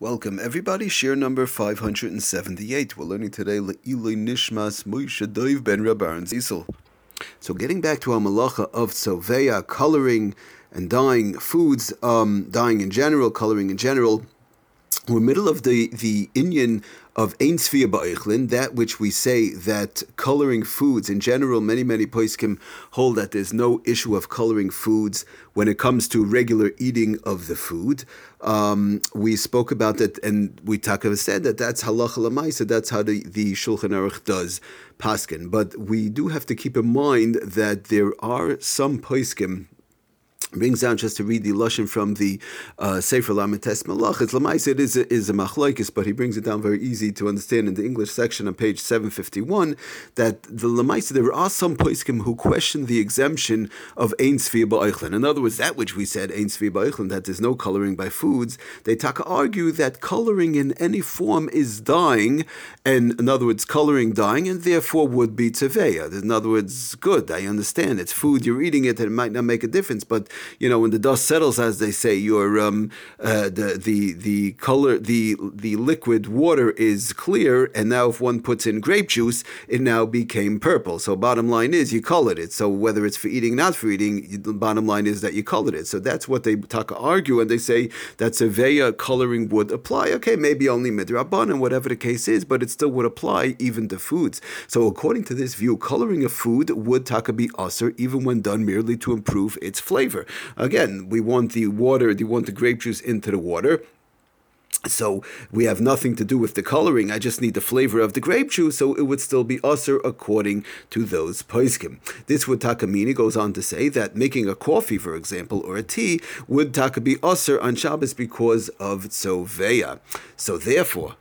Welcome, everybody. Share number 578. We're learning today Le'iloi Nishmas Moshe Dov Ben Rabban Zisel. So, getting back to our malacha of tzoveya, coloring and dyeing foods, um, dyeing in general, coloring in general, we're middle of the the Indian of Ein Svia Ba'ichlin, that which we say that coloring foods in general, many, many poskim hold that there's no issue of coloring foods when it comes to regular eating of the food. Um, we spoke about that, and we taka said that that's halacha lamaisa. That's how the, the Shulchan Aruch does paskin. But we do have to keep in mind that there are some poskim brings down just to read the lashon from the uh, Sefer Lamites Malach. It's Lamais, it is a, is a machlokes, but he brings it down very easy to understand in the English section on page 751 that the Lamais, there are some poiskim who question the exemption of Ein Sfia Ba'ichlin. In other words, that which we said, Ein Sfia Ba'ichlin, that there's no coloring by foods, they taka argue that coloring in any form is dying, and in other words, coloring dying, and therefore would be tzoveya. In other words, good, I understand, it's food, you're eating it, and it might not make a difference, but you know, when the dust settles, as they say, your um, uh, the the the color, the the liquid water is clear, and now if one puts in grape juice, it now became purple. So bottom line is you colored it. So whether it's for eating, not for eating, the bottom line is that you colored it. So that's what they talk argue, and they say that tzoveya coloring would apply. Okay, maybe only midrabban and whatever the case is, but it still would apply even to foods. So according to this view, coloring a food would taka be usher even when done merely to improve its flavor. Again, we want the water, we want the grape juice into the water. So we have nothing to do with the coloring. I just need the flavor of the grape juice, so it would still be usher according to those poiskim. This would takamini goes on to say that making a coffee, for example, or a tea would taka be usher on Shabbos because of tzoveya. So therefore,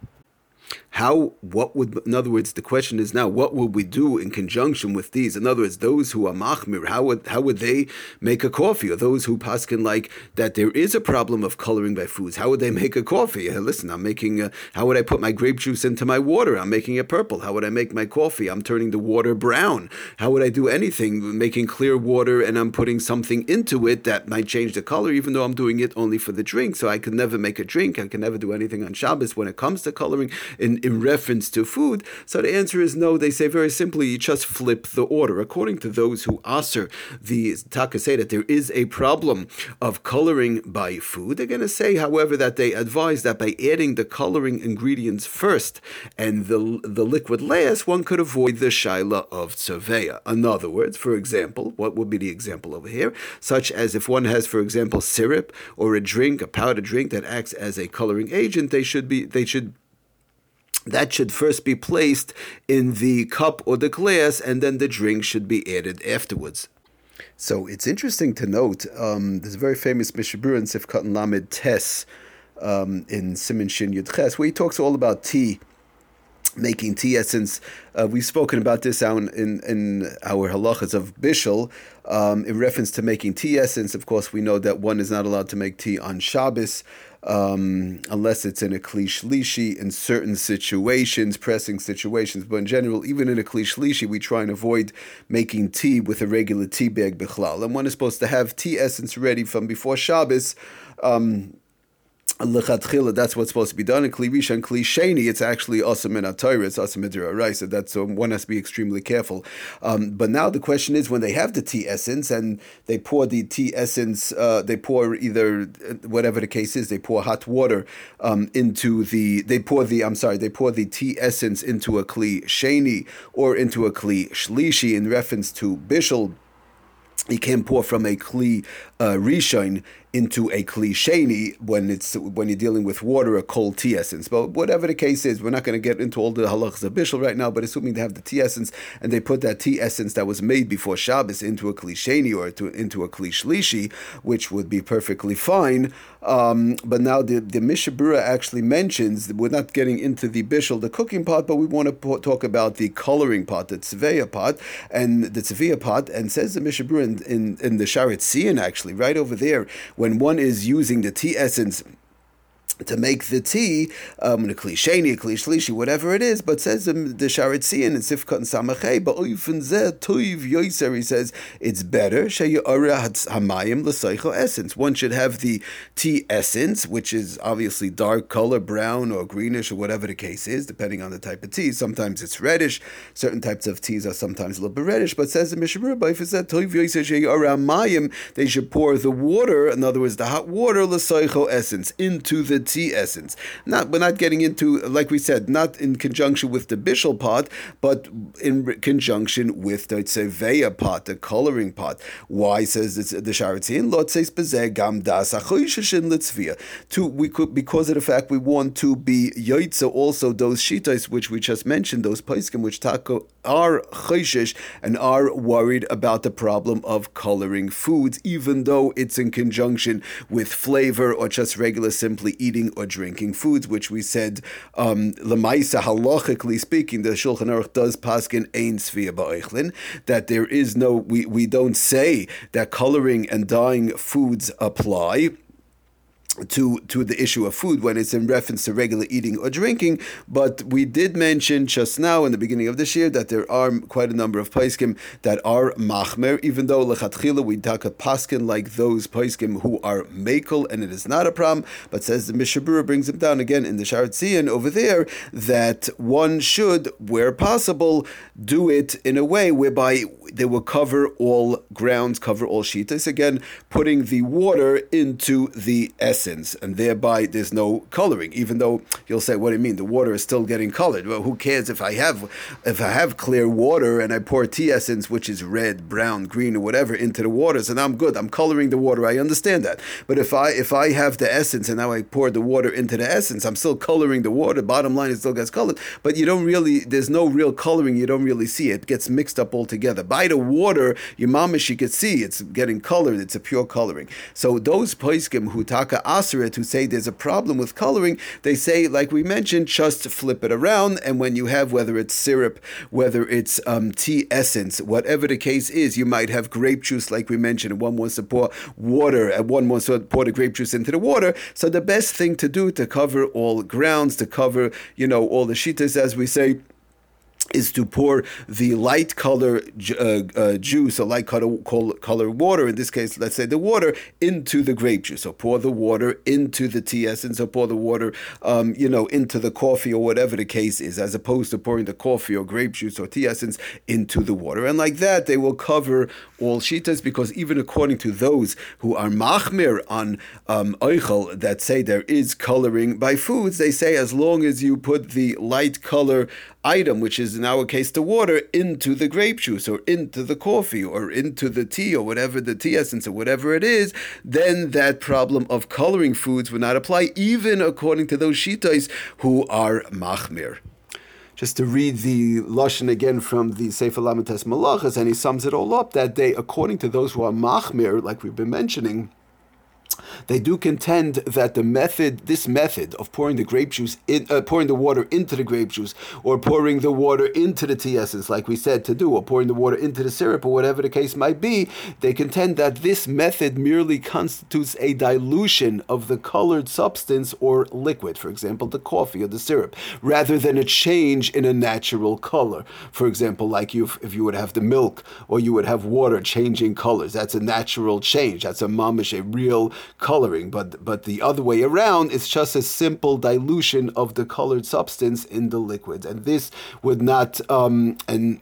how, what would, in other words, the question is now, what would we do in conjunction with these? In other words, those who are machmir, how would, how would they make a coffee? Or those who paskin like that there is a problem of coloring by foods, how would they make a coffee? Uh, listen, I'm making, a, how would I put my grape juice into my water? I'm making it purple. How would I make my coffee? I'm turning the water brown. How would I do anything, making clear water and I'm putting something into it that might change the color, even though I'm doing it only for the drink. So I could never make a drink. I can never do anything on Shabbos when it comes to coloring in, in reference to food? So the answer is no. They say very simply, you just flip the order. According to those who answer the Taka say that there is a problem of coloring by food, they're going to say, however, that they advise that by adding the coloring ingredients first and the, the liquid last, one could avoid the shaila of tzoveya. In other words, for example, what would be the example over here? Such as if one has, for example, syrup or a drink, a powder drink that acts as a coloring agent, they should be they should that should first be placed in the cup or the glass, and then the drink should be added afterwards. So it's interesting to note um, there's a very famous Mishnah Berurah in Sifkat Lamed Tes um, in Simin Shin Yud Ches, where he talks all about tea making tea essence. Uh, we've spoken about this out in, in our halachas of Bishul. Um, in reference to making tea essence, of course, we know that one is not allowed to make tea on Shabbos um, unless it's in a klishlishi in certain situations, pressing situations. But in general, even in a klishlishi, we try and avoid making tea with a regular tea bag bichlal. And one is supposed to have tea essence ready from before Shabbos. Um, lechatchila, that's what's supposed to be done. In kli risha and kli sheni, it's actually asam in atayra, it's asam midira So that's um, one has to be extremely careful. Um, but now the question is, when they have the tea essence and they pour the tea essence, uh, they pour either whatever the case is, they pour hot water um, into the, they pour the, I'm sorry, they pour the tea essence into a kli sheni or into a kli shlishi in reference to bishul. You can pour from a kli uh, rishon into a kli sheni when it's when you're dealing with water, a cold tea essence. But whatever the case is, we're not going to get into all the halachas of bishul right now. But assuming they have the tea essence and they put that tea essence that was made before Shabbos into a kli sheni or to, into a klishlishi, which would be perfectly fine. Um, but now the the Mishnah Berurah actually mentions we're not getting into the bishul, the cooking pot, but we want to talk about the coloring pot, the tzveya pot, and the tzveya pot, and says the Mishnah Berurah in, in, in the Shaar HaTziyun actually right over there when one is using the tea essence to make the tea, um, a klisheni, a klishlishi, whatever it is, but says the Shaar HaTziyun and Sifkat and Samachay, but toiv yoiser, he says it's better, hamayim essence. One should have the tea essence, which is obviously dark color, brown or greenish or whatever the case is, depending on the type of tea. Sometimes it's reddish, certain types of teas are sometimes a little bit reddish, but says the Mishnah Berurah, if it's that toiv yoiser, hamayim, they should pour the water, in other words, the hot water, l'seicho essence, into the tea essence. Not we're not getting into like we said, not in conjunction with the bishul pot, but in conjunction with the tzeveya pot, the coloring pot. Why says the Shaar HaTziyun? Lot says gam das. To we could because of the fact we want to be yoitza also those shitas which we just mentioned, those paiskim which are chayshish and are worried about the problem of coloring foods, even though it's in conjunction with flavor or just regular simply eating or drinking foods, which we said, um, halachically speaking, the Shulchan Aruch does paskin ein svia ba'eichlin, that there is no, we, we don't say that coloring and dyeing foods apply to to the issue of food when it's in reference to regular eating or drinking. But we did mention just now in the beginning of this year that there are quite a number of paiskim that are machmer, even though lechatchila we talk a paskin like those paiskim who are makel and it is not a problem. But says the Mishnah Berurah brings them down again in the Shaar HaTziyun over there that one should, where possible, do it in a way whereby they will cover all grounds, cover all shitas. Again, putting the water into the essence, and thereby there's no coloring. Even though you'll say, "What do you mean? The water is still getting colored." Well, who cares if I have if I have clear water and I pour tea essence, which is red, brown, green, or whatever, into the water, and I'm good. I'm coloring the water. I understand that. But if I if I have the essence and now I pour the water into the essence, I'm still coloring the water. Bottom line, it still gets colored, but you don't really. There's no real coloring. You don't really see it. It gets mixed up altogether. By the water, your mamish, you could see it's getting colored. It's a pure coloring. So those poiskim who taka aseret who say there's a problem with coloring, they say, like we mentioned, just flip it around. And when you have whether it's syrup, whether it's um, tea essence, whatever the case is, you might have grape juice, like we mentioned. One wants to pour water, and one wants to pour the grape juice into the water. So the best thing to do to cover all grounds, to cover you know all the shitas, as we say is to pour the light color uh, uh, juice or light color, color water, in this case, let's say the water, into the grape juice. So pour the water into the tea essence or pour the water, um, you know, into the coffee or whatever the case is, as opposed to pouring the coffee or grape juice or tea essence into the water. And like that, they will cover all shitas because even according to those who are machmir on um, oichel that say there is coloring by foods, they say as long as you put the light color item, which is in our case the water, into the grape juice or into the coffee or into the tea or whatever the tea essence or whatever it is, then that problem of coloring foods would not apply, even according to those shitais who are machmir just to read the lashon again from the Sefer Lamites Malachas, and he sums it all up that day. according to those who are machmir, like we've been mentioning, they do contend that the method, this method of pouring the grape juice, in, uh, pouring the water into the grape juice, or pouring the water into the tea essence, like we said to do, or pouring the water into the syrup, or whatever the case might be, they contend that this method merely constitutes a dilution of the colored substance or liquid, for example, the coffee or the syrup, rather than a change in a natural color. For example, like you, if you would have the milk or you would have water changing colors, that's a natural change. That's a mamish, a real coloring, but but the other way around, it's just a simple dilution of the colored substance in the liquid, and this would not um, and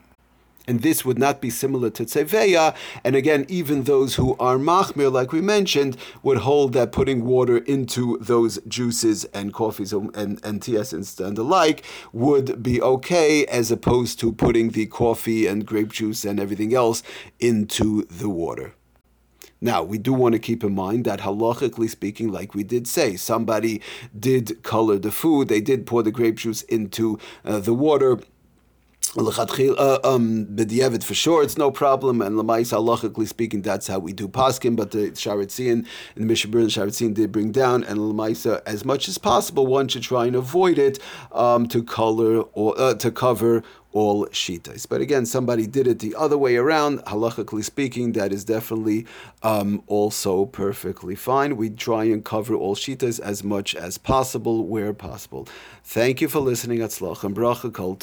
and this would not be similar to tzeveya. And again, even those who are machmir, like we mentioned, would hold that putting water into those juices and coffees and, and tea essence and the like would be okay, as opposed to putting the coffee and grape juice and everything else into the water. Now, we do want to keep in mind that halachically speaking, like we did say, somebody did color the food, they did pour the grape juice into uh, the water uh, um, for sure, it's no problem. And lamaisa halachically speaking, that's how we do paskin. But the Shaar HaTziyun and the Mishnah Berurah and Shaar HaTziyun did bring down, and lamaisa, as much as possible, one should try and avoid it um, to color or uh, to cover all shitas. But again, somebody did it the other way around. Halachically speaking, that is definitely um, also perfectly fine. We try and cover all shitas as much as possible where possible. Thank you for listening. Atzlach and bracha kol.